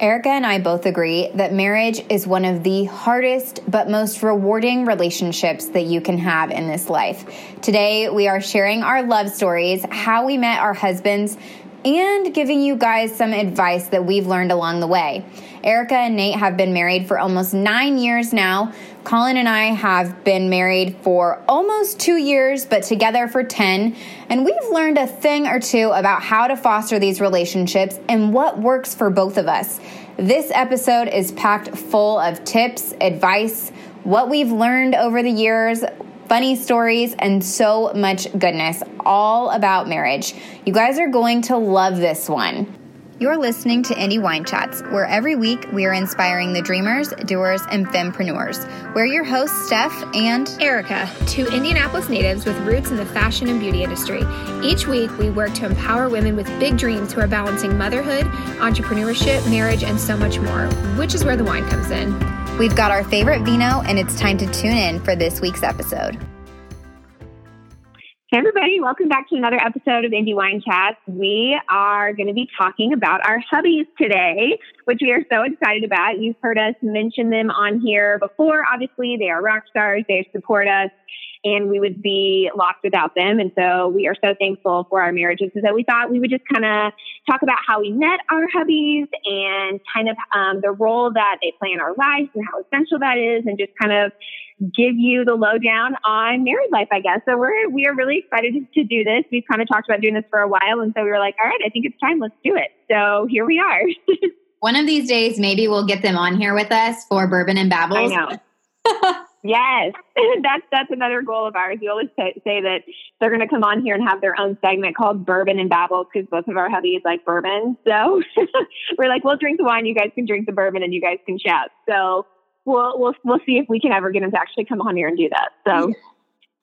Erica and I both agree that marriage is one of the hardest but most rewarding relationships that you can have in this life. Today, we are sharing our love stories, how we met our husbands, and giving you guys some advice that we've learned along the way. Erica and Nate have been married for almost nine years now. Colin and I have been married for almost two years, but together for 10. And we've learned a thing or two about how to foster these relationships and what works for both of us. This episode is packed full of tips, advice, what we've learned over the years, funny stories, and so much goodness, all about marriage. You guys are going to love this one. You're listening to Indy Wine Chats, where every week we are inspiring the dreamers, doers, and fempreneurs. We're your hosts, Steph and Erica, two Indianapolis natives with roots in the fashion and beauty industry. Each week we work to empower women with big dreams who are balancing motherhood, entrepreneurship, marriage, and so much more, which is where the wine comes in. We've got our favorite vino, and it's time to tune in for this week's episode. Hey, everybody, welcome back to another episode of Indy Wine Chats. We are going to be talking about our hubbies today, which we are so excited about. You've heard us mention them on here before. Obviously, they are rock stars, they support us, and we would be lost without them. And so we are so thankful for our marriages. And so we thought we would just kind of talk about how we met our hubbies and kind of um, the role that they play in our lives and how essential that is, and just kind of give you the lowdown on married life, I guess. So we're we are really excited to do this. We've kind of talked about doing this for a while, and so we were like, all right, I think it's time. Let's do it. So here we are. One of these days, maybe we'll get them on here with us for Bourbon and Babbles. I know. Yes, that's that's another goal of ours. We always say, say that they're going to come on here and have their own segment called Bourbon and Babbles because both of our hubbies like bourbon. So we're like, we'll drink the wine, you guys can drink the bourbon, and you guys can chat. So we'll we'll we'll see if we can ever get them to actually come on here and do that. So,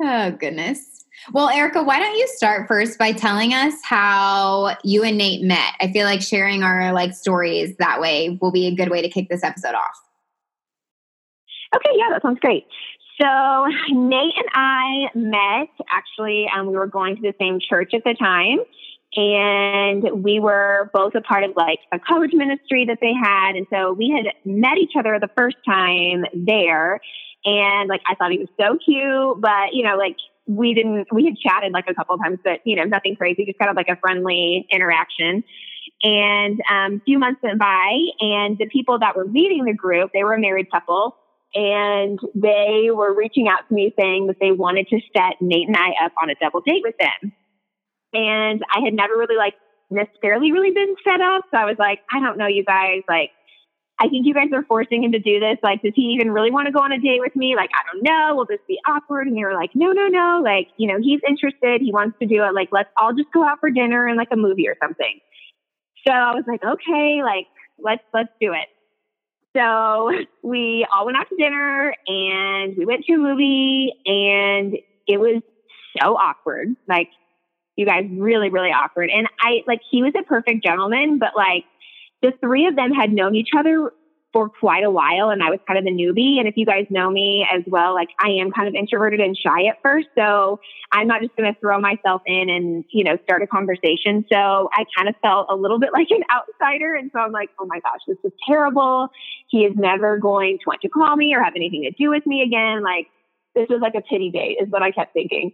oh goodness. Well, Erica, why don't you start first by telling us how you and Nate met? I feel like sharing our like stories that way will be a good way to kick this episode off. Okay, yeah, that sounds great. So Nate and I met actually, um, we were going to the same church at the time. And we were both a part of like a college ministry that they had. And so we had met each other the first time there. And like, I thought he was so cute, but you know, like we didn't, we had chatted like a couple of times, but you know, nothing crazy, just kind of like a friendly interaction. And um, a few months went by, and the people that were leading the group, they were a married couple, and they were reaching out to me saying that they wanted to set Nate and I up on a double date with them. And I had never really like necessarily really been set up. So I was like, I don't know, you guys, like, I think you guys are forcing him to do this. Like, does he even really want to go on a date with me? Like, I don't know. Will this be awkward? And they were like, no, no, no. Like, you know, he's interested. He wants to do it. Like, let's all just go out for dinner and like a movie or something. So I was like, okay, like, let's, let's do it. So we all went out to dinner and we went to a movie and it was so awkward. Like you guys really, really awkward. And I like he was a perfect gentleman, but like the three of them had known each other for quite a while and I was kind of the newbie. And if you guys know me as well, like I am kind of introverted and shy at first. So I'm not just going to throw myself in and, you know, start a conversation. So I kind of felt a little bit like an outsider. And so I'm like, oh my gosh, this is terrible. He is never going to want to call me or have anything to do with me again. Like this was like a pity date is what I kept thinking.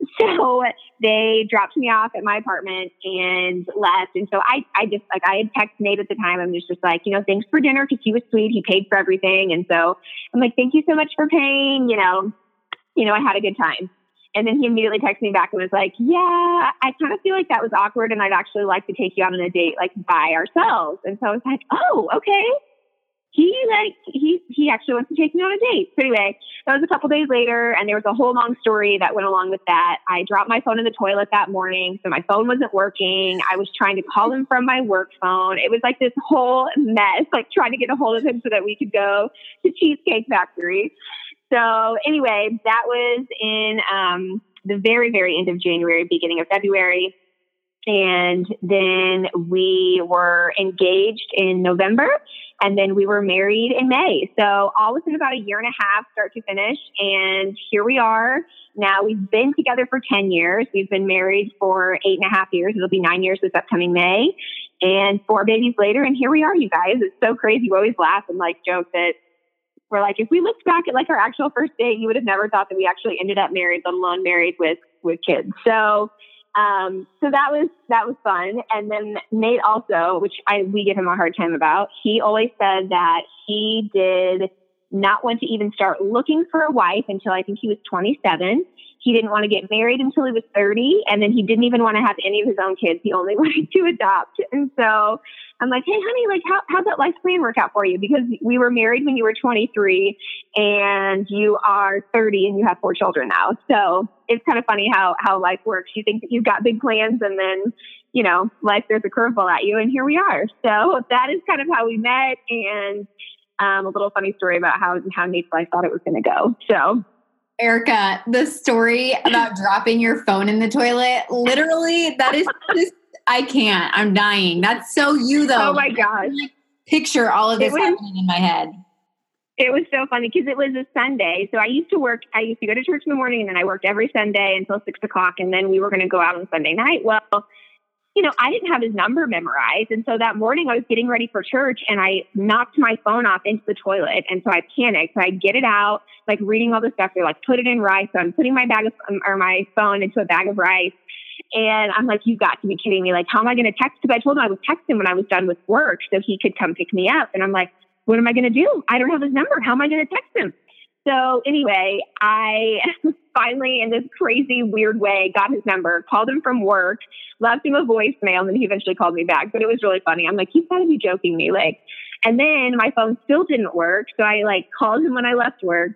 So they dropped me off at my apartment and left. And so I, I just like, I had texted Nate at the time. I'm just, just like, you know, thanks for dinner because he was sweet. He paid for everything. And so I'm like, thank you so much for paying. You know, you know, I had a good time. And then he immediately texted me back and was like, yeah, I kind of feel like that was awkward. And I'd actually like to take you out on a date, like by ourselves. And so I was like, oh, okay he like he he actually wants to take me on a date. So anyway, that was a couple days later, and there was a whole long story that went along with that. I dropped my phone in the toilet that morning, so my phone wasn't working. I was trying to call him from my work phone. It was like this whole mess, like trying to get a hold of him so that we could go to Cheesecake Factory. So anyway, that was in um, the very very end of January, beginning of February. And then we were engaged in November and then we were married in May. So all within about a year and a half, start to finish. And here we are. Now we've been together for 10 years. We've been married for eight and a half years. It'll be nine years this upcoming May. And four babies later, and here we are, you guys. It's so crazy. We always laugh and like joke that we're like, if we looked back at like our actual first date, you would have never thought that we actually ended up married, let alone married with with kids. So um, so that was that was fun. And then Nate also, which I we give him a hard time about, he always said that he did not want to even start looking for a wife until I think he was 27. He didn't want to get married until he was 30. And then he didn't even want to have any of his own kids. He only wanted to adopt. And so I'm like, hey, honey, like, how, how'd that life plan work out for you? Because we were married when you were 23 and you are 30 and you have four children now. So it's kind of funny how, how life works. You think that you've got big plans and then, you know, life throws a curveball at you and here we are. So that is kind of how we met and um, a little funny story about how, how Nate's life thought it was going to go. So Erica, the story about dropping your phone in the toilet, literally, that is just, I can't. I'm dying. That's so you, though. Oh my gosh. Picture all of this was, happening in my head. It was so funny because it was a Sunday. So I used to work, I used to go to church in the morning and then I worked every Sunday until six o'clock. And then we were going to go out on Sunday night. Well, you know, I didn't have his number memorized. And so that morning I was getting ready for church and I knocked my phone off into the toilet. And so I panicked. So I get it out, like reading all the stuff. They're like, put it in rice. So I'm putting my bag of, um, or my phone into a bag of rice. And I'm like, you got to be kidding me. Like, how am I going to text? Because I told him I would text him when I was done with work so he could come pick me up. And I'm like, what am I going to do? I don't have his number. How am I going to text him? So anyway, I finally, in this crazy, weird way, got his number, called him from work, left him a voicemail, and then he eventually called me back. But it was really funny. I'm like, he's got to be joking me, like. And then my phone still didn't work, so I like called him when I left work.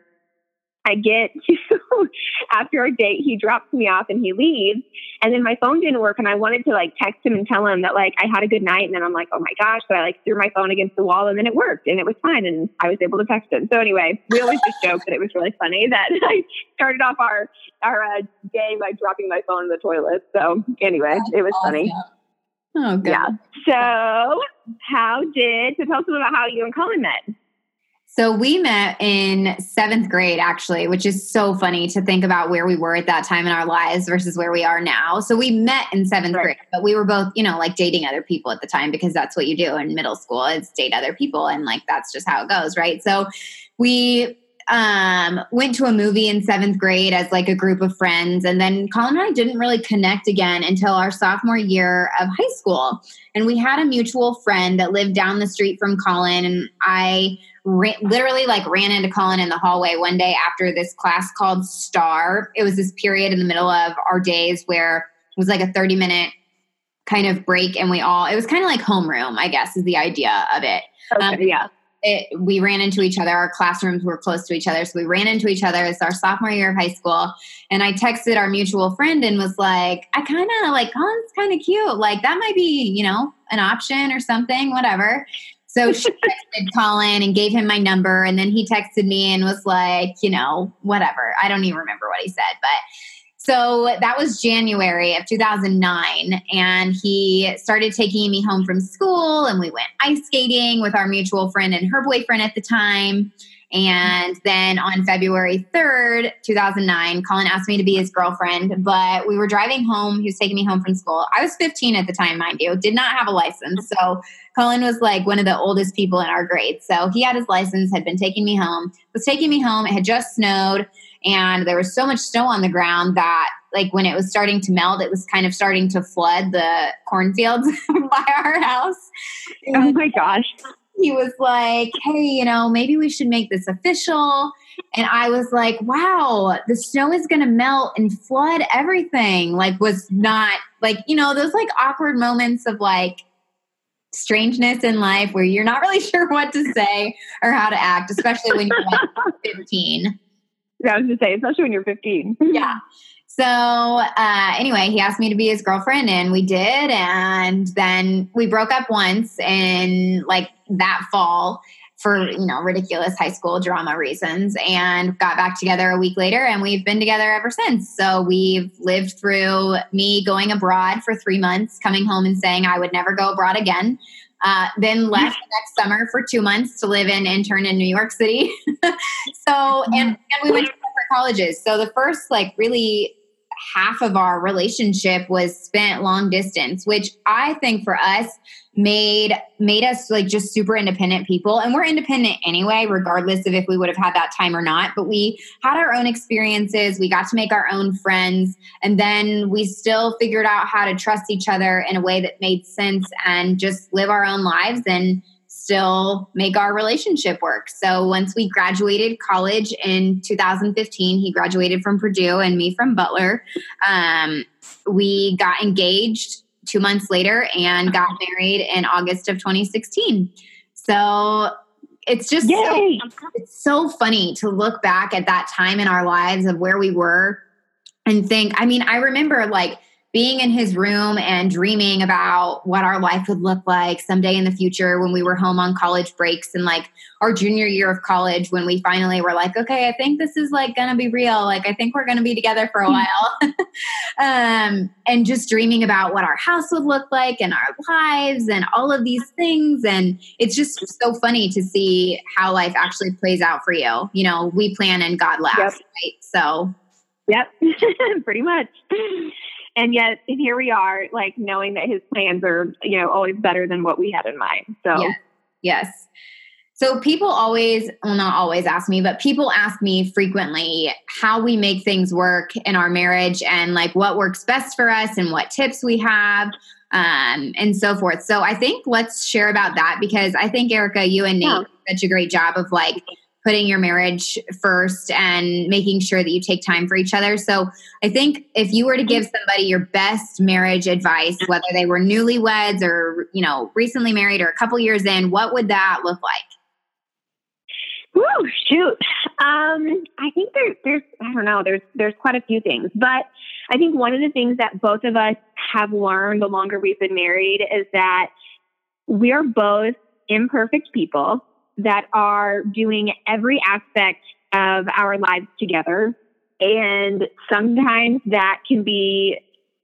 I get to after our date, he drops me off and he leaves. And then my phone didn't work and I wanted to like text him and tell him that like I had a good night. And then I'm like, oh my gosh. So I like threw my phone against the wall and then it worked and it was fine. And I was able to text him. So anyway, we always just joke that it was really funny that I started off our, our uh, day by dropping my phone in the toilet. So anyway, That's it was awesome. funny. Oh, God. Yeah. So how did, so tell us about how you and Colin met. So we met in seventh grade, actually, which is so funny to think about where we were at that time in our lives versus where we are now. So we met in seventh right. grade, but we were both, you know, like dating other people at the time because that's what you do in middle school is date other people. And like that's just how it goes, right? So we um, went to a movie in seventh grade as like a group of friends. And then Colin and I didn't really connect again until our sophomore year of high school. And we had a mutual friend that lived down the street from Colin. And I ran, literally like ran into Colin in the hallway one day after this class called STAR. It was this period in the middle of our days where it was like a 30 minute kind of break and we all it was kind of like homeroom i guess is the idea of it okay, um, yeah it, we ran into each other. Our classrooms were close to each other. So we ran into each other. It's our sophomore year of high school. And I texted our mutual friend and was like, I kind of like, Colin's kind of cute. Like, that might be, you know, an option or something, whatever. So she texted Colin and gave him my number. And then he texted me and was like, you know, whatever. I don't even remember what he said, but so that was January of 2009. And he started taking me home from school, and we went ice skating with our mutual friend and her boyfriend at the time. And then on February 3rd, 2009, Colin asked me to be his girlfriend, but we were driving home. He was taking me home from school. I was 15 at the time, mind you, did not have a license. So Colin was like one of the oldest people in our grade. So he had his license, had been taking me home, was taking me home. It had just snowed and there was so much snow on the ground that like when it was starting to melt it was kind of starting to flood the cornfields by our house. Oh my gosh. he was like hey you know maybe we should make this official. And i was like wow the snow is going to melt and flood everything. Like was not like you know those like awkward moments of like strangeness in life where you're not really sure what to say or how to act especially when you're like 15 I was to say, especially when you're 15. yeah. So uh, anyway, he asked me to be his girlfriend, and we did. And then we broke up once in like that fall for you know ridiculous high school drama reasons, and got back together a week later, and we've been together ever since. So we've lived through me going abroad for three months, coming home and saying I would never go abroad again. Uh, then left next summer for two months to live and intern in New York City. so, and, and we went to different colleges. So the first like really half of our relationship was spent long distance, which I think for us made made us like just super independent people and we're independent anyway regardless of if we would have had that time or not but we had our own experiences we got to make our own friends and then we still figured out how to trust each other in a way that made sense and just live our own lives and still make our relationship work. So once we graduated college in 2015, he graduated from Purdue and me from Butler. Um, we got engaged two months later and got uh-huh. married in August of 2016. So it's just so, it's so funny to look back at that time in our lives of where we were and think. I mean, I remember like being in his room and dreaming about what our life would look like someday in the future when we were home on college breaks and like our junior year of college when we finally were like okay i think this is like gonna be real. Like i think we're gonna be together for a hmm. while. Um, and just dreaming about what our house would look like and our lives and all of these things. And it's just so funny to see how life actually plays out for you. You know we plan and god laughs yep. right? So yep. Pretty much and yet and here we are like knowing that his plans are you know always better than what we had in mind so yes, yes. so people always well not always ask me but people ask me frequently how we make things work in our marriage and like what works best for us and what tips we have um, and so forth so i think let's share about that because i think erica you and nate yeah. such a great job of like putting your marriage first and making sure that you take time for each other. So I think if you were to give somebody your best marriage advice, whether they were newlyweds or, you know, recently married or a couple years in, what would that look like? Woo, shoot. Um, I think there, there's, I don't know, there's, there's quite a few things, but I think one of the things that both of us have learned the longer we've been married is that we are both imperfect people that are doing every aspect of our lives together. And sometimes that can be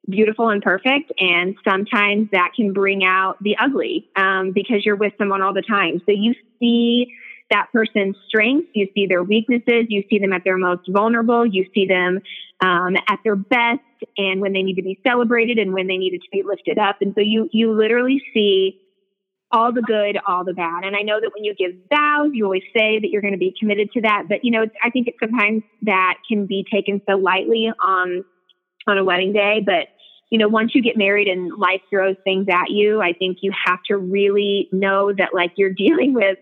beautiful and perfect, and sometimes that can bring out the ugly um, because you're with someone all the time. So you see that person's strengths, you see their weaknesses, you see them at their most vulnerable, you see them um, at their best, and when they need to be celebrated and when they needed to be lifted up. And so you you literally see all the good, all the bad. And I know that when you give vows, you always say that you're going to be committed to that. But you know, I think it's sometimes that can be taken so lightly on on a wedding day. But you know, once you get married and life throws things at you, I think you have to really know that like you're dealing with,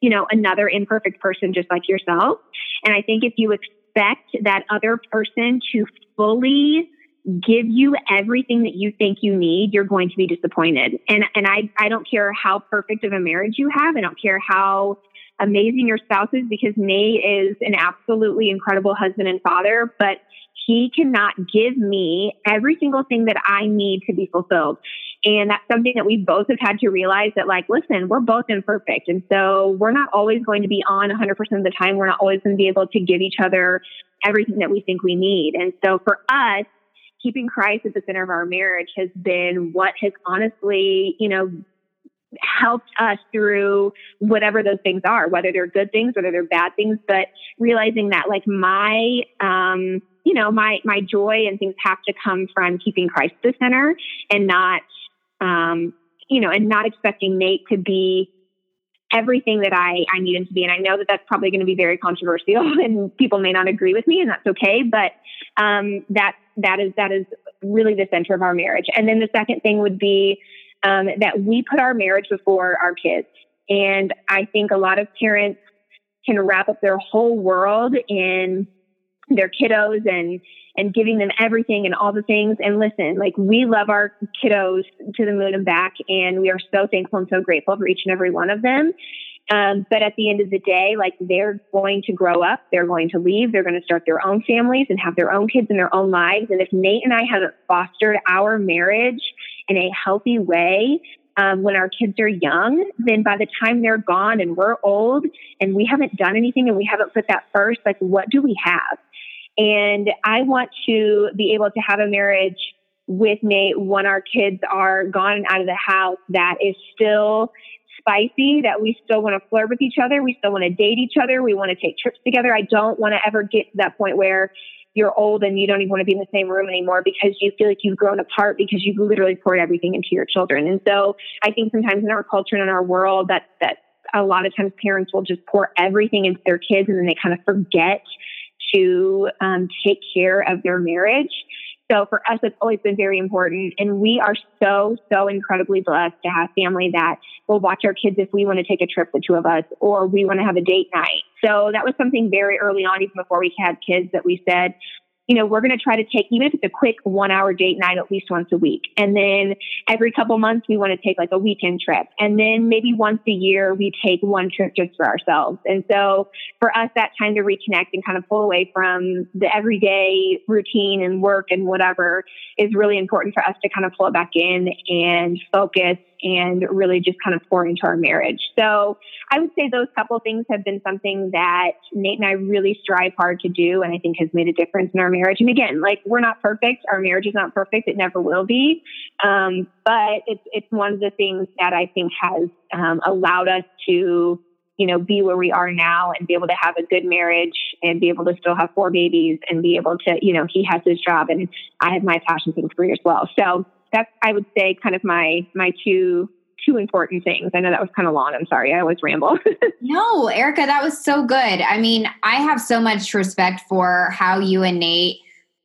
you know, another imperfect person just like yourself. And I think if you expect that other person to fully give you everything that you think you need, you're going to be disappointed. And and I I don't care how perfect of a marriage you have. I don't care how amazing your spouse is because Nate is an absolutely incredible husband and father, but he cannot give me every single thing that I need to be fulfilled. And that's something that we both have had to realize that, like, listen, we're both imperfect. And so we're not always going to be on 100% of the time. We're not always going to be able to give each other everything that we think we need. And so for us, keeping Christ at the center of our marriage has been what has honestly, you know, helped us through whatever those things are, whether they're good things, whether they're bad things, but realizing that like my, um, you know, my, my joy and things have to come from keeping Christ at the center and not, um, you know, and not expecting Nate to be everything that I, I need to be. And I know that that's probably going to be very controversial and people may not agree with me and that's okay. But, um, that, that is, that is really the center of our marriage. And then the second thing would be, um, that we put our marriage before our kids. And I think a lot of parents can wrap up their whole world in their kiddos and and giving them everything and all the things. And listen, like we love our kiddos to the moon and back, and we are so thankful and so grateful for each and every one of them. Um, but at the end of the day, like they're going to grow up, they're going to leave, they're going to start their own families and have their own kids in their own lives. And if Nate and I haven't fostered our marriage in a healthy way, um, when our kids are young, then by the time they're gone and we're old and we haven't done anything and we haven't put that first, like what do we have? And I want to be able to have a marriage with Nate when our kids are gone and out of the house that is still spicy, that we still want to flirt with each other. We still want to date each other. We want to take trips together. I don't want to ever get to that point where you're old and you don't even want to be in the same room anymore because you feel like you've grown apart because you've literally poured everything into your children. And so I think sometimes in our culture and in our world that that a lot of times parents will just pour everything into their kids and then they kind of forget to um, take care of their marriage. So for us, it's always been very important. And we are so, so incredibly blessed to have family that will watch our kids if we want to take a trip, the two of us, or we want to have a date night. So that was something very early on, even before we had kids, that we said, you know, we're going to try to take, even if it's a quick one hour date night, at least once a week. And then every couple months, we want to take like a weekend trip. And then maybe once a year, we take one trip just for ourselves. And so for us, that time to reconnect and kind of pull away from the everyday routine and work and whatever is really important for us to kind of pull it back in and focus and really just kind of pour into our marriage. So I would say those couple things have been something that Nate and I really strive hard to do, and I think has made a difference in our marriage. And again, like we're not perfect, our marriage is not perfect, it never will be, um, but it's it's one of the things that I think has um, allowed us to you know, be where we are now and be able to have a good marriage and be able to still have four babies and be able to, you know, he has his job and I have my passions and career as well. So that's I would say kind of my my two two important things. I know that was kind of long. I'm sorry. I always ramble. no, Erica, that was so good. I mean, I have so much respect for how you and Nate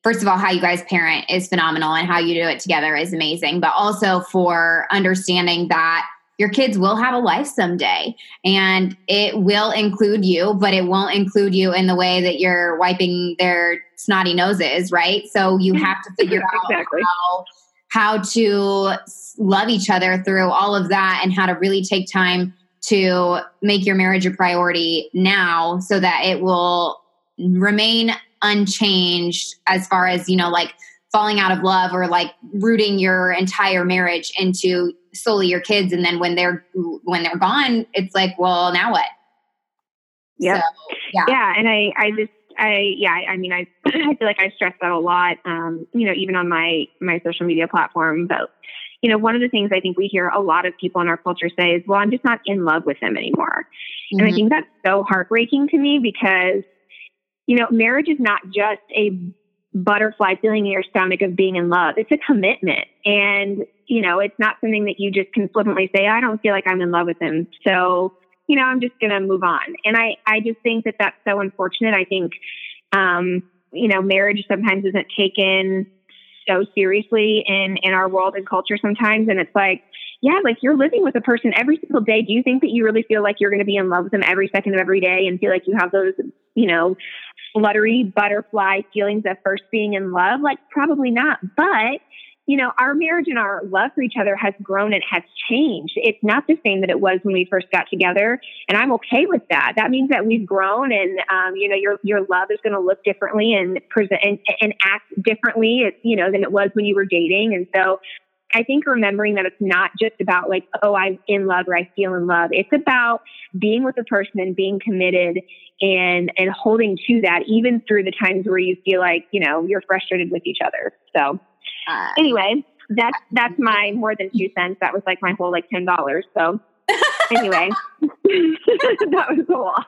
first of all, how you guys parent is phenomenal and how you do it together is amazing, but also for understanding that your kids will have a life someday and it will include you, but it won't include you in the way that you're wiping their snotty noses, right? So you have to figure out exactly. how how to love each other through all of that and how to really take time to make your marriage a priority now so that it will remain unchanged as far as you know like falling out of love or like rooting your entire marriage into solely your kids. And then when they're when they're gone it's like well now what? Yeah so, yeah. Yeah. And i i just I yeah, I mean I I feel like I stress that a lot. Um, you know, even on my my social media platform. But you know, one of the things I think we hear a lot of people in our culture say is, "Well, I'm just not in love with him anymore," mm-hmm. and I mm-hmm. think that's so heartbreaking to me because you know, marriage is not just a butterfly feeling in your stomach of being in love. It's a commitment, and you know, it's not something that you just can flippantly say, "I don't feel like I'm in love with him," so you know, I'm just going to move on. And I, I just think that that's so unfortunate. I think, um, you know, marriage sometimes isn't taken so seriously in, in our world and culture sometimes. And it's like, yeah, like you're living with a person every single day. Do you think that you really feel like you're going to be in love with them every second of every day and feel like you have those, you know, fluttery butterfly feelings of first being in love? Like probably not. But you know, our marriage and our love for each other has grown and has changed. It's not the same that it was when we first got together, and I'm okay with that. That means that we've grown, and um, you know, your your love is going to look differently and present and, and act differently, you know, than it was when you were dating. And so, I think remembering that it's not just about like, oh, I'm in love or I feel in love. It's about being with a person and being committed and and holding to that, even through the times where you feel like you know you're frustrated with each other. So. Uh, anyway, that's that's my more than two cents. That was like my whole like ten dollars. So anyway, that was a lot.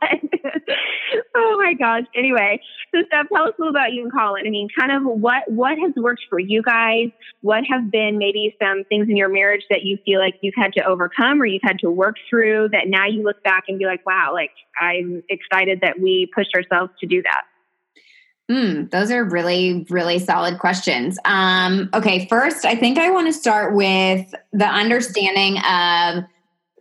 oh my gosh. Anyway, so Steph, tell us a little about you and Colin. I mean, kind of what what has worked for you guys? What have been maybe some things in your marriage that you feel like you've had to overcome or you've had to work through that now you look back and be like, wow, like I'm excited that we pushed ourselves to do that. Mm, those are really, really solid questions. Um, okay, first, I think I want to start with the understanding of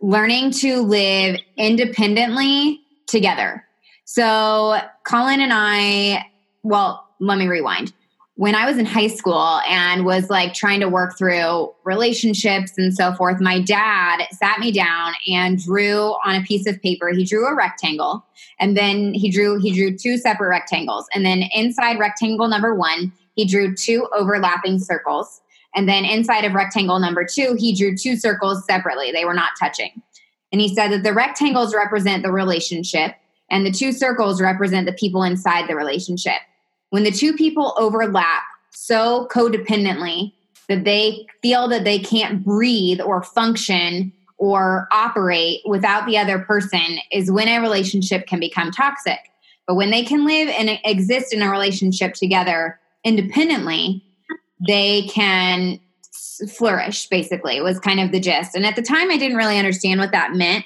learning to live independently together. So, Colin and I, well, let me rewind when I was in high school and was like trying to work through relationships and so forth, my dad sat me down and drew on a piece of paper. He drew a rectangle and then he drew he drew two separate rectangles. And then inside rectangle number 1, he drew two overlapping circles. And then inside of rectangle number 2, he drew two circles separately. They were not touching. And he said that the rectangles represent the relationship and the two circles represent the people inside the relationship when the two people overlap so codependently that they feel that they can't breathe or function or operate without the other person is when a relationship can become toxic. But when they can live and exist in a relationship together independently, they can flourish, basically, was kind of the gist. And at the time, I didn't really understand what that meant.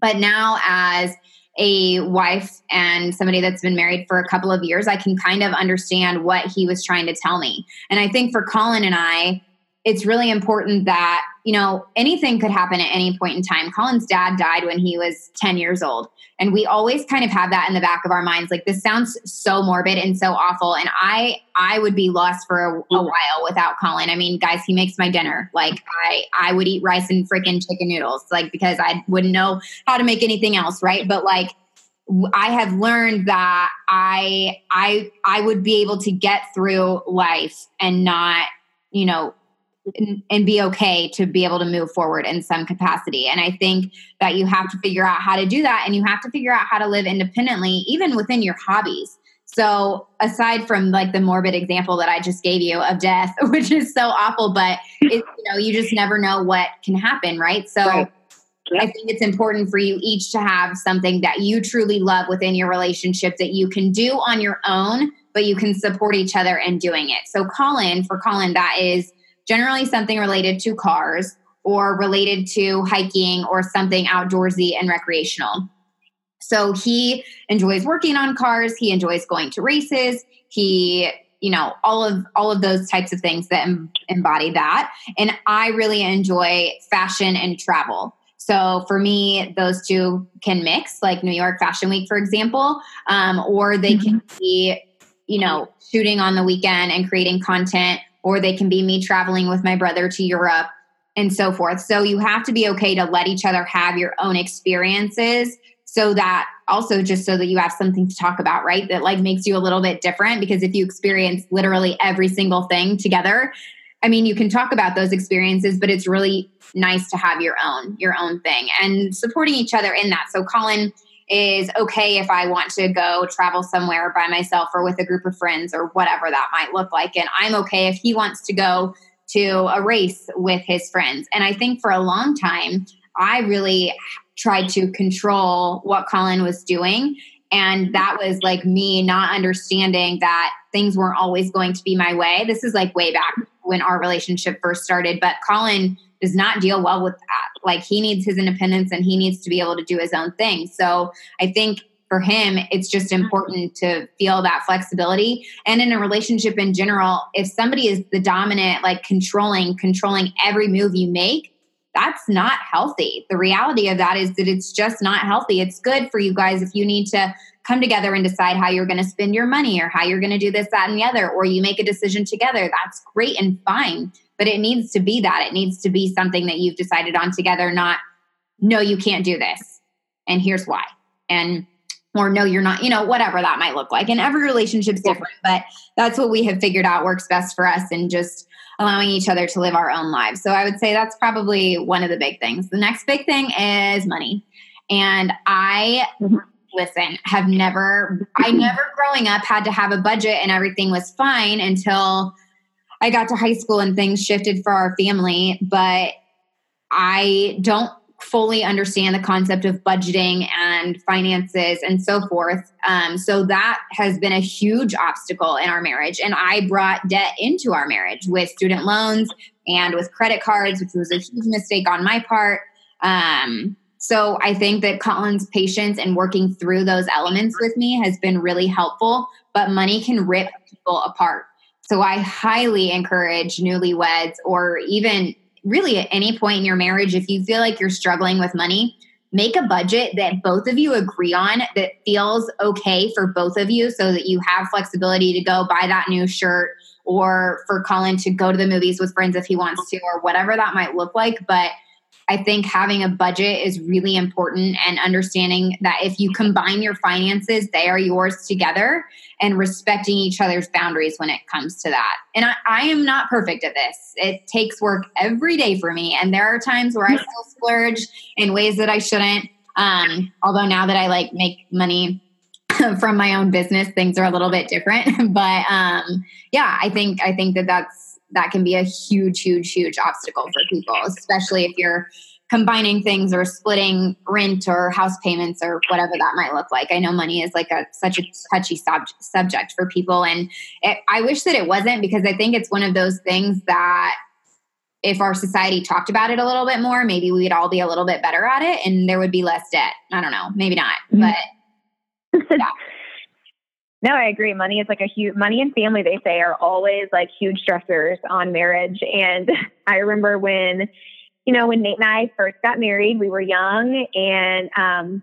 But now, as a wife and somebody that's been married for a couple of years, I can kind of understand what he was trying to tell me. And I think for Colin and I, it's really important that, you know, anything could happen at any point in time. Colin's dad died when he was 10 years old. And we always kind of have that in the back of our minds. Like this sounds so morbid and so awful. And I I would be lost for a, a mm-hmm. while without Colin. I mean, guys, he makes my dinner. Like I I would eat rice and freaking chicken noodles, like because I wouldn't know how to make anything else, right? But like I have learned that I I I would be able to get through life and not, you know, and, and, be okay to be able to move forward in some capacity. And I think that you have to figure out how to do that and you have to figure out how to live independently, even within your hobbies. So, aside from like the morbid example that I just gave you of death, which is so awful, but it, you know, you just never know what can happen, right? So, right. I think it's important for you each to have something that you truly love within your relationship that you can do on your own, but you can support each other in doing it. So, Colin, for Colin, that is generally something related to cars or related to hiking or something outdoorsy and recreational. So he enjoys working on cars, he enjoys going to races, he you know all of all of those types of things that em- embody that and i really enjoy fashion and travel so for me those two can mix like new york fashion week for example um, or they mm-hmm. can be you know shooting on the weekend and creating content or they can be me traveling with my brother to Europe and so forth. So you have to be okay to let each other have your own experiences so that also just so that you have something to talk about, right? That like makes you a little bit different because if you experience literally every single thing together, I mean, you can talk about those experiences, but it's really nice to have your own, your own thing and supporting each other in that. So Colin is okay if I want to go travel somewhere by myself or with a group of friends or whatever that might look like. And I'm okay if he wants to go to a race with his friends. And I think for a long time, I really tried to control what Colin was doing. And that was like me not understanding that things weren't always going to be my way. This is like way back when our relationship first started. But Colin does not deal well with that. Like he needs his independence and he needs to be able to do his own thing. So I think for him, it's just mm-hmm. important to feel that flexibility. And in a relationship in general, if somebody is the dominant, like controlling, controlling every move you make, that's not healthy. The reality of that is that it's just not healthy. It's good for you guys if you need to come together and decide how you're going to spend your money or how you're going to do this, that, and the other, or you make a decision together. That's great and fine but it needs to be that. It needs to be something that you've decided on together, not, no, you can't do this. And here's why. And, or no, you're not, you know, whatever that might look like. And every relationship's different, but that's what we have figured out works best for us and just allowing each other to live our own lives. So I would say that's probably one of the big things. The next big thing is money. And I, mm-hmm. listen, have never, I never growing up had to have a budget and everything was fine until I got to high school and things shifted for our family, but I don't fully understand the concept of budgeting and finances and so forth. Um, so that has been a huge obstacle in our marriage. And I brought debt into our marriage with student loans and with credit cards, which was a huge mistake on my part. Um, so I think that Colin's patience and working through those elements with me has been really helpful, but money can rip people apart. So I highly encourage newlyweds or even really at any point in your marriage, if you feel like you're struggling with money, make a budget that both of you agree on that feels okay for both of you so that you have flexibility to go buy that new shirt or for Colin to go to the movies with friends if he wants to or whatever that might look like. But I think having a budget is really important and understanding that if you combine your finances, they are yours together and respecting each other's boundaries when it comes to that. And I, I am not perfect at this. It takes work every day for me. And there are times where I still splurge in ways that I shouldn't. Um, although now that I like make money from my own business, things are a little bit different. but um, yeah, I think I think that that's that can be a huge, huge, huge obstacle for people, especially if you're combining things or splitting rent or house payments or whatever that might look like. I know money is like a such a touchy sub- subject for people, and it, I wish that it wasn't because I think it's one of those things that if our society talked about it a little bit more, maybe we'd all be a little bit better at it, and there would be less debt. I don't know, maybe not, mm-hmm. but. Yeah. No, I agree. Money is like a huge money and family, they say, are always like huge stressors on marriage. And I remember when you know, when Nate and I first got married, we were young and um,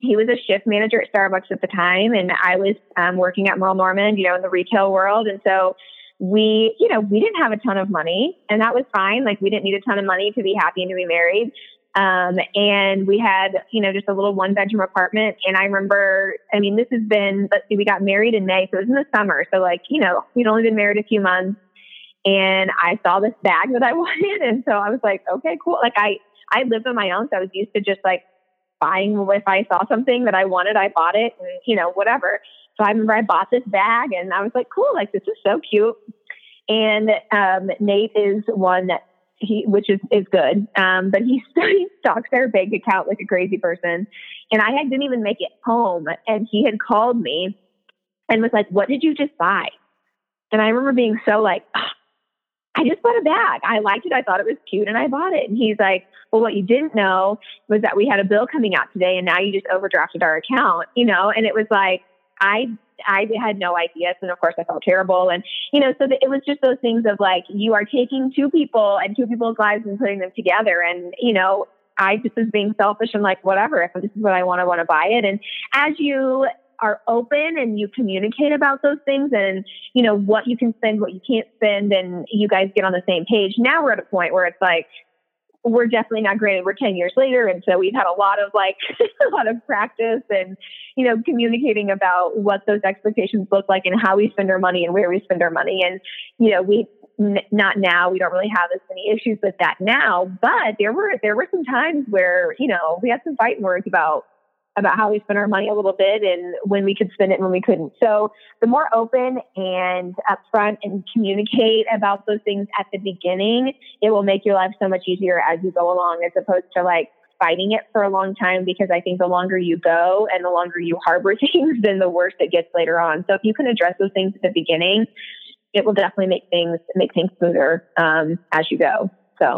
he was a shift manager at Starbucks at the time. And I was um, working at Merle Norman, you know, in the retail world. And so we, you know, we didn't have a ton of money and that was fine. Like we didn't need a ton of money to be happy and to be married. Um, and we had, you know, just a little one bedroom apartment. And I remember, I mean, this has been, let's see, we got married in May. So it was in the summer. So like, you know, we'd only been married a few months and I saw this bag that I wanted. And so I was like, okay, cool. Like I, I lived on my own. So I was used to just like buying if I saw something that I wanted, I bought it and, you know, whatever. So I remember I bought this bag and I was like, cool, like this is so cute. And um, Nate is one that he, which is, is good. Um, but he, he stalks their bank account like a crazy person. And I didn't even make it home. And he had called me and was like, what did you just buy? And I remember being so like, I just bought a bag. I liked it. I thought it was cute and I bought it. And he's like, well, what you didn't know was that we had a bill coming out today and now you just overdrafted our account, you know? And it was like, I, I had no ideas. And of course I felt terrible. And, you know, so the, it was just those things of like, you are taking two people and two people's lives and putting them together. And, you know, I just was being selfish and like, whatever, if this is what I want, I want to buy it. And as you are open and you communicate about those things and you know what you can spend what you can't spend and you guys get on the same page now we're at a point where it's like we're definitely not granted we're 10 years later and so we've had a lot of like a lot of practice and you know communicating about what those expectations look like and how we spend our money and where we spend our money. And you know we n- not now we don't really have as many issues with that now but there were there were some times where you know we had some fighting words about about how we spend our money a little bit and when we could spend it and when we couldn't. So the more open and upfront and communicate about those things at the beginning, it will make your life so much easier as you go along as opposed to like fighting it for a long time because I think the longer you go and the longer you harbor things, then the worse it gets later on. So if you can address those things at the beginning, it will definitely make things make things smoother um, as you go. So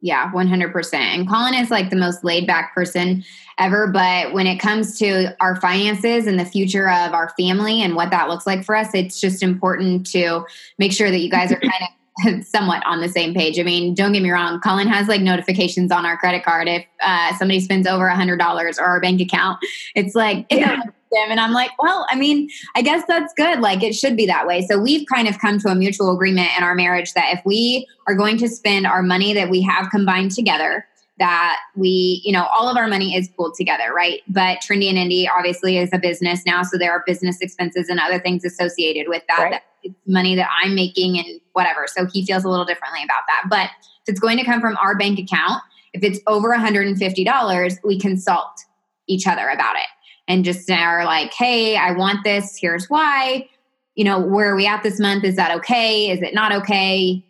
yeah, 100%. And Colin is like the most laid back person ever. But when it comes to our finances and the future of our family and what that looks like for us, it's just important to make sure that you guys are kind of somewhat on the same page. I mean, don't get me wrong. Colin has like notifications on our credit card if uh, somebody spends over a hundred dollars or our bank account. It's like, yeah them. And I'm like, well, I mean, I guess that's good. Like it should be that way. So we've kind of come to a mutual agreement in our marriage that if we are going to spend our money that we have combined together, that we, you know, all of our money is pooled together, right? But Trendy in Indy obviously is a business now. So there are business expenses and other things associated with that. Right. that it's money that I'm making and whatever. So he feels a little differently about that. But if it's going to come from our bank account, if it's over $150, we consult each other about it and just are like, hey, I want this. Here's why. You know, where are we at this month? Is that okay? Is it not okay?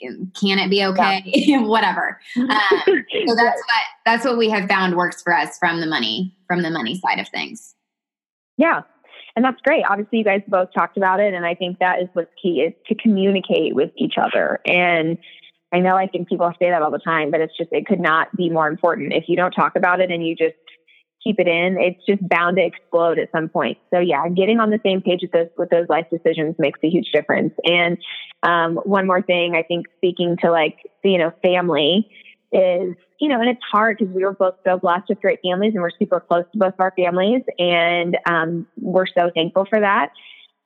Can it be okay? Yeah. Whatever. Um, so that's what that's what we have found works for us from the money from the money side of things. Yeah, and that's great. Obviously, you guys both talked about it, and I think that is what's key is to communicate with each other. And I know I think people say that all the time, but it's just it could not be more important. If you don't talk about it and you just keep it in, it's just bound to explode at some point. So yeah, getting on the same page with those with those life decisions makes a huge difference. And um, one more thing, I think speaking to like you know family is you know, and it's hard because we were both so blessed with great families, and we're super close to both of our families, and um, we're so thankful for that.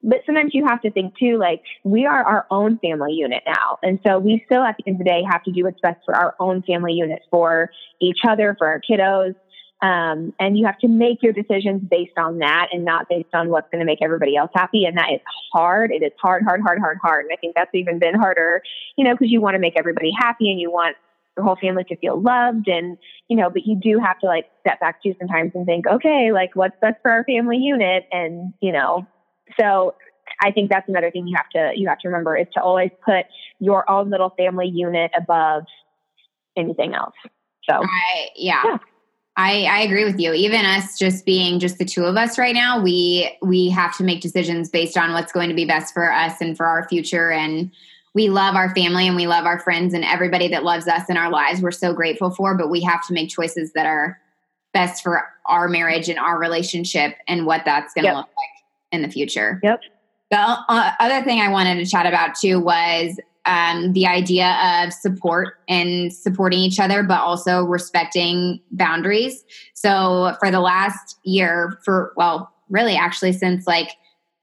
But sometimes you have to think too, like we are our own family unit now. And so we still at the end of the day have to do what's best for our own family unit, for each other, for our kiddos, um, and you have to make your decisions based on that and not based on what's going to make everybody else happy. And that is hard. It is hard, hard, hard, hard, hard. And I think that's even been harder, you know, because you want to make everybody happy and you want your whole family to feel loved and, you know, but you do have to like step back too sometimes and think, okay, like what's best for our family unit? And, you know, so I think that's another thing you have to, you have to remember is to always put your own little family unit above anything else. So, I, yeah. yeah. I, I agree with you. Even us just being just the two of us right now, we we have to make decisions based on what's going to be best for us and for our future. And we love our family and we love our friends and everybody that loves us in our lives. We're so grateful for, but we have to make choices that are best for our marriage and our relationship and what that's going to yep. look like in the future. Yep. The uh, other thing I wanted to chat about too was um, the idea of support and supporting each other, but also respecting boundaries. So for the last year, for well, really actually since like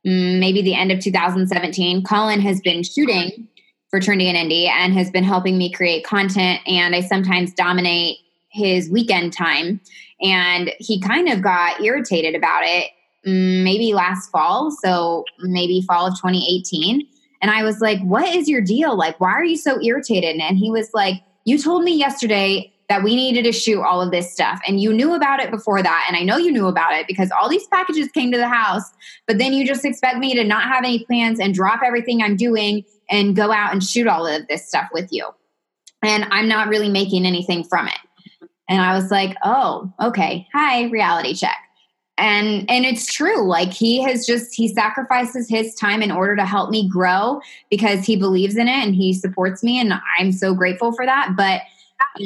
mm, maybe the end of 2017, Colin has been shooting for Trendy in Indy and has been helping me create content. And I sometimes dominate his weekend time. And he kind of got irritated about it mm, maybe last fall. So maybe fall of 2018 and I was like, What is your deal? Like, why are you so irritated? And he was like, You told me yesterday that we needed to shoot all of this stuff. And you knew about it before that. And I know you knew about it because all these packages came to the house. But then you just expect me to not have any plans and drop everything I'm doing and go out and shoot all of this stuff with you. And I'm not really making anything from it. And I was like, oh, okay. Hi, reality check and and it's true. Like he has just he sacrifices his time in order to help me grow because he believes in it and he supports me and i'm so grateful for that. But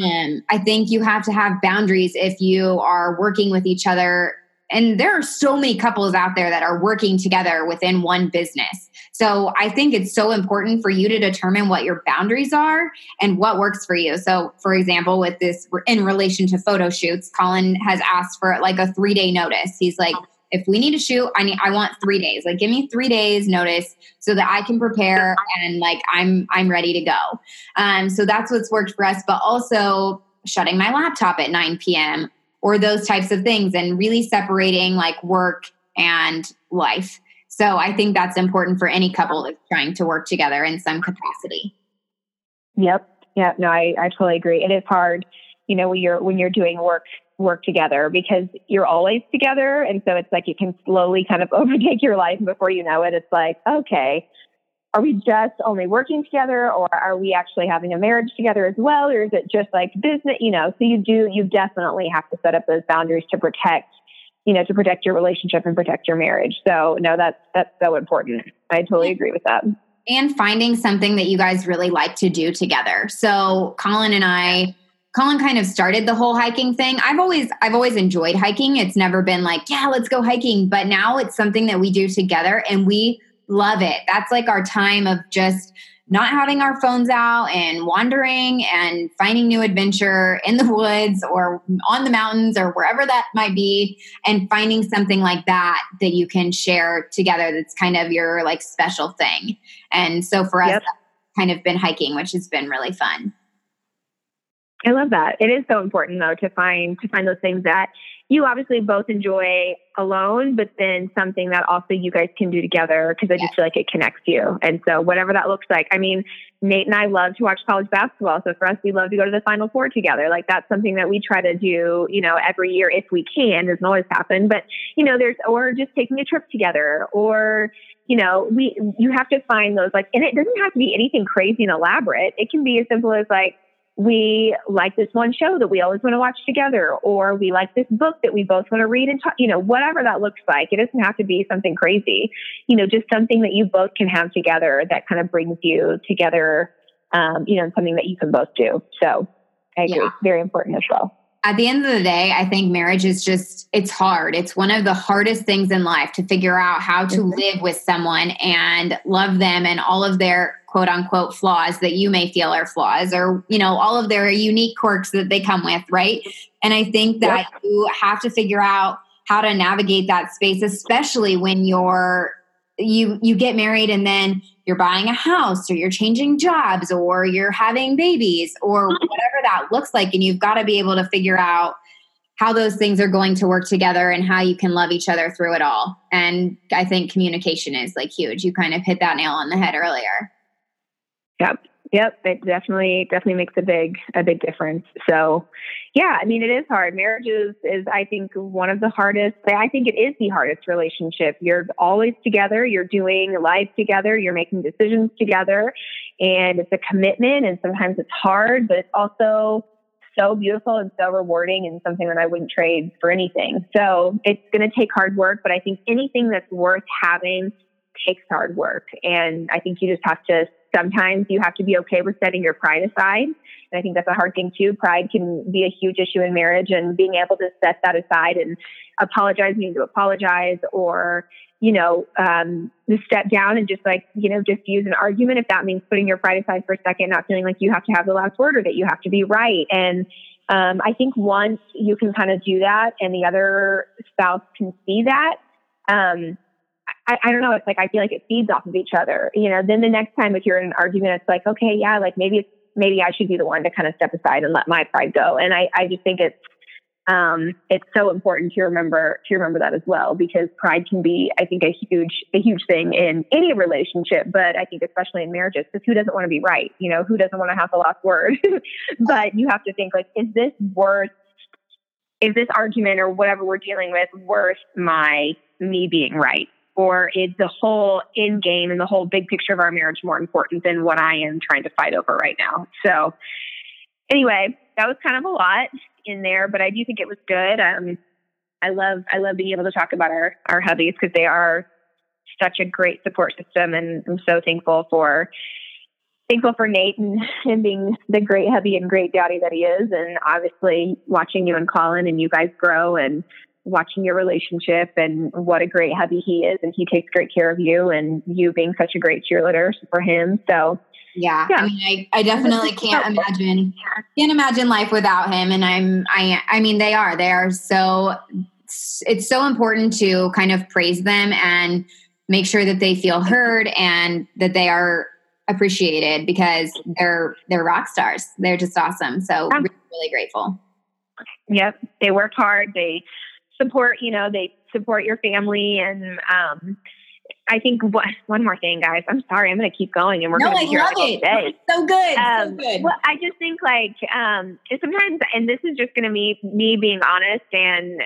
um, i think you have to have boundaries if you are working with each other and there are so many couples out there that are working together within one business so I think it's so important for you to determine what your boundaries are and what works for you. So, for example, with this in relation to photo shoots, Colin has asked for like a three day notice. He's like, if we need to shoot, I need I want three days. Like give me three days notice so that I can prepare and like I'm I'm ready to go. Um, so that's what's worked for us, but also shutting my laptop at 9 p.m. or those types of things and really separating like work and life. So I think that's important for any couple that's trying to work together in some capacity. Yep. Yeah. No, I, I totally agree. It is hard, you know, when you're when you're doing work work together because you're always together. And so it's like you can slowly kind of overtake your life before you know it. It's like, okay, are we just only working together or are we actually having a marriage together as well? Or is it just like business? You know, so you do, you definitely have to set up those boundaries to protect you know, to protect your relationship and protect your marriage. So no, that's that's so important. I totally agree with that. And finding something that you guys really like to do together. So Colin and I Colin kind of started the whole hiking thing. I've always I've always enjoyed hiking. It's never been like, yeah, let's go hiking, but now it's something that we do together and we love it. That's like our time of just not having our phones out and wandering and finding new adventure in the woods or on the mountains or wherever that might be and finding something like that that you can share together that's kind of your like special thing and so for us yep. kind of been hiking which has been really fun I love that. It is so important though to find to find those things that you obviously both enjoy alone, but then something that also you guys can do together because I just feel like it connects you. And so whatever that looks like. I mean, Nate and I love to watch college basketball. So for us, we love to go to the final four together. Like that's something that we try to do, you know, every year if we can. Doesn't always happen, but you know, there's or just taking a trip together or you know, we you have to find those like and it doesn't have to be anything crazy and elaborate. It can be as simple as like we like this one show that we always want to watch together, or we like this book that we both want to read and talk, you know, whatever that looks like. It doesn't have to be something crazy, you know, just something that you both can have together that kind of brings you together, um, you know, something that you can both do. So I agree. Yeah. Very important as well at the end of the day, I think marriage is just, it's hard. It's one of the hardest things in life to figure out how to mm-hmm. live with someone and love them and all of their quote unquote flaws that you may feel are flaws or, you know, all of their unique quirks that they come with, right? And I think that yep. you have to figure out how to navigate that space, especially when you're you you get married and then you're buying a house or you're changing jobs or you're having babies or mm-hmm. whatever that looks like and you've got to be able to figure out how those things are going to work together and how you can love each other through it all and i think communication is like huge you kind of hit that nail on the head earlier yep Yep, it definitely definitely makes a big a big difference. So, yeah, I mean it is hard. Marriage is is I think one of the hardest. I think it is the hardest relationship. You're always together. You're doing life together. You're making decisions together, and it's a commitment. And sometimes it's hard, but it's also so beautiful and so rewarding and something that I wouldn't trade for anything. So it's going to take hard work, but I think anything that's worth having takes hard work. And I think you just have to, sometimes you have to be okay with setting your pride aside. And I think that's a hard thing too. Pride can be a huge issue in marriage and being able to set that aside and apologize, meaning to apologize or, you know, um, step down and just like, you know, just use an argument if that means putting your pride aside for a second, not feeling like you have to have the last word or that you have to be right. And um, I think once you can kind of do that and the other spouse can see that, um, I, I don't know. It's like I feel like it feeds off of each other. You know, then the next time if you're in an argument, it's like, okay, yeah, like maybe it's maybe I should be the one to kind of step aside and let my pride go. And I, I just think it's um, it's so important to remember to remember that as well because pride can be i think a huge a huge thing in any relationship but i think especially in marriages because who doesn't want to be right you know who doesn't want to have the last word but you have to think like is this worth is this argument or whatever we're dealing with worth my me being right or is the whole end game and the whole big picture of our marriage more important than what i am trying to fight over right now so anyway that was kind of a lot in there, but I do think it was good. Um, I love I love being able to talk about our our hubbies because they are such a great support system, and I'm so thankful for thankful for Nate and, and being the great hubby and great daddy that he is, and obviously watching you and Colin and you guys grow and watching your relationship and what a great hubby he is and he takes great care of you and you being such a great cheerleader for him so yeah, yeah. I mean, I, I definitely can't imagine can't imagine life without him. And I'm I I mean, they are they are so it's so important to kind of praise them and make sure that they feel heard and that they are appreciated because they're they're rock stars. They're just awesome. So really, really grateful. Yep, they work hard. They support. You know, they support your family and um, I think what, one more thing, guys. I'm sorry, I'm going to keep going, and we're no, going to be here all day. So good, um, so good. Well, I just think like um, sometimes, and this is just going to be me being honest, and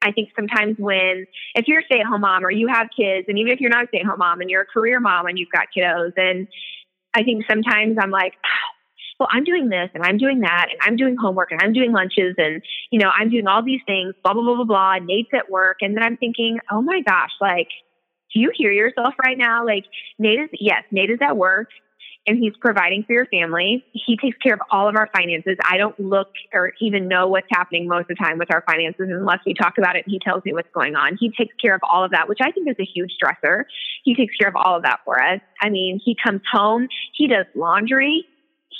I think sometimes when if you're a stay at home mom or you have kids, and even if you're not a stay at home mom and you're a career mom and you've got kiddos, and I think sometimes I'm like. Well, I'm doing this and I'm doing that and I'm doing homework and I'm doing lunches and, you know, I'm doing all these things, blah, blah, blah, blah, blah. Nate's at work. And then I'm thinking, oh my gosh, like, do you hear yourself right now? Like Nate is, yes, Nate is at work and he's providing for your family. He takes care of all of our finances. I don't look or even know what's happening most of the time with our finances unless we talk about it and he tells me what's going on. He takes care of all of that, which I think is a huge stressor. He takes care of all of that for us. I mean, he comes home, he does laundry.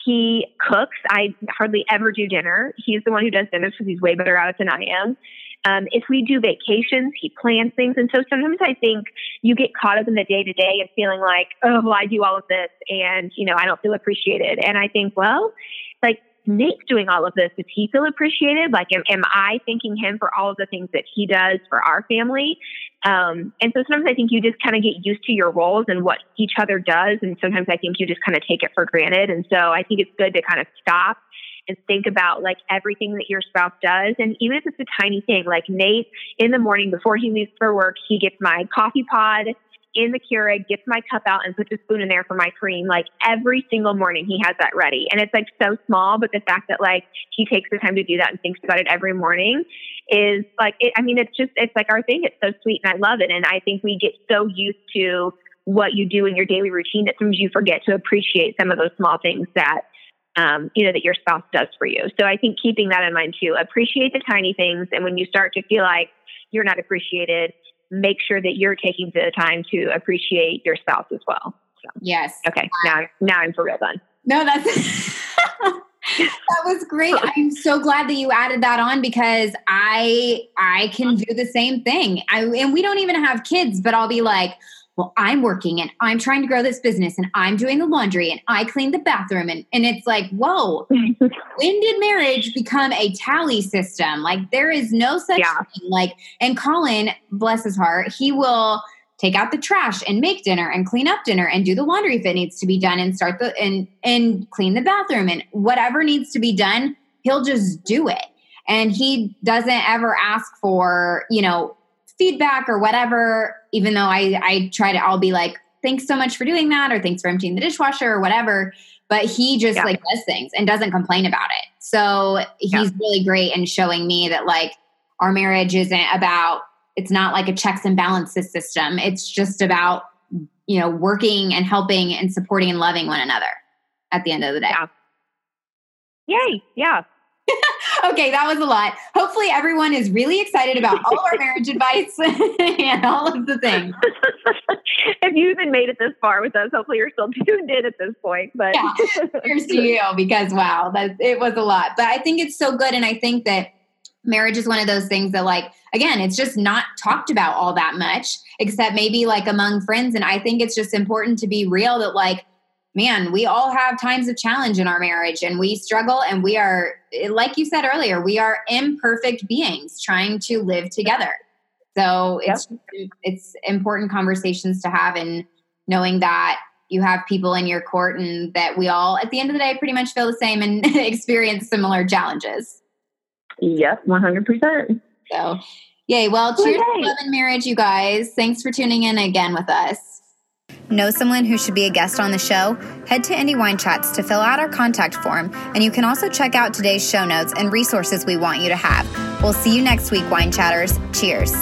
He cooks. I hardly ever do dinner. He's the one who does dinner because he's way better at it than I am. Um, if we do vacations, he plans things. And so sometimes I think you get caught up in the day to day and feeling like, oh, well, I do all of this and, you know, I don't feel appreciated. And I think, well, like Nate's doing all of this. Does he feel appreciated? Like, am, am I thanking him for all of the things that he does for our family? Um, and so sometimes I think you just kind of get used to your roles and what each other does. And sometimes I think you just kind of take it for granted. And so I think it's good to kind of stop and think about like everything that your spouse does. And even if it's a tiny thing, like Nate in the morning before he leaves for work, he gets my coffee pod in the Keurig, gets my cup out and puts a spoon in there for my cream. Like every single morning he has that ready. And it's like so small, but the fact that like he takes the time to do that and thinks about it every morning is like, it, I mean, it's just, it's like our thing. It's so sweet and I love it. And I think we get so used to what you do in your daily routine that sometimes you forget to appreciate some of those small things that um, you know, that your spouse does for you. So I think keeping that in mind too, appreciate the tiny things. And when you start to feel like you're not appreciated, make sure that you're taking the time to appreciate your spouse as well. So, yes. Okay. Now, now I'm for real done. No, that's. that was great. I'm so glad that you added that on because I I can do the same thing. I and we don't even have kids, but I'll be like, well, I'm working and I'm trying to grow this business and I'm doing the laundry and I clean the bathroom. And, and it's like, whoa, when did marriage become a tally system? Like, there is no such yeah. thing. Like, and Colin, bless his heart, he will take out the trash and make dinner and clean up dinner and do the laundry if it needs to be done and start the and and clean the bathroom and whatever needs to be done he'll just do it and he doesn't ever ask for you know feedback or whatever, even though I, I try to, I'll be like, thanks so much for doing that, or thanks for emptying the dishwasher or whatever. but he just yeah. like does things and doesn't complain about it. So he's yeah. really great in showing me that like our marriage isn't about it's not like a checks and balances system. It's just about you know working and helping and supporting and loving one another at the end of the day. Yeah. Yay. Yeah. okay, that was a lot. Hopefully, everyone is really excited about all our marriage advice and all of the things. if you even made it this far with us, hopefully you're still tuned in at this point. But yeah, here's to you because wow, that it was a lot. But I think it's so good, and I think that marriage is one of those things that, like, again, it's just not talked about all that much, except maybe like among friends. And I think it's just important to be real that, like man, we all have times of challenge in our marriage and we struggle and we are, like you said earlier, we are imperfect beings trying to live together. So it's yep. it's important conversations to have and knowing that you have people in your court and that we all at the end of the day pretty much feel the same and experience similar challenges. Yep, 100%. So, yay. Well, cheers to love and marriage, you guys. Thanks for tuning in again with us. Know someone who should be a guest on the show? Head to Indy Wine Chats to fill out our contact form, and you can also check out today's show notes and resources we want you to have. We'll see you next week, Wine Chatters. Cheers.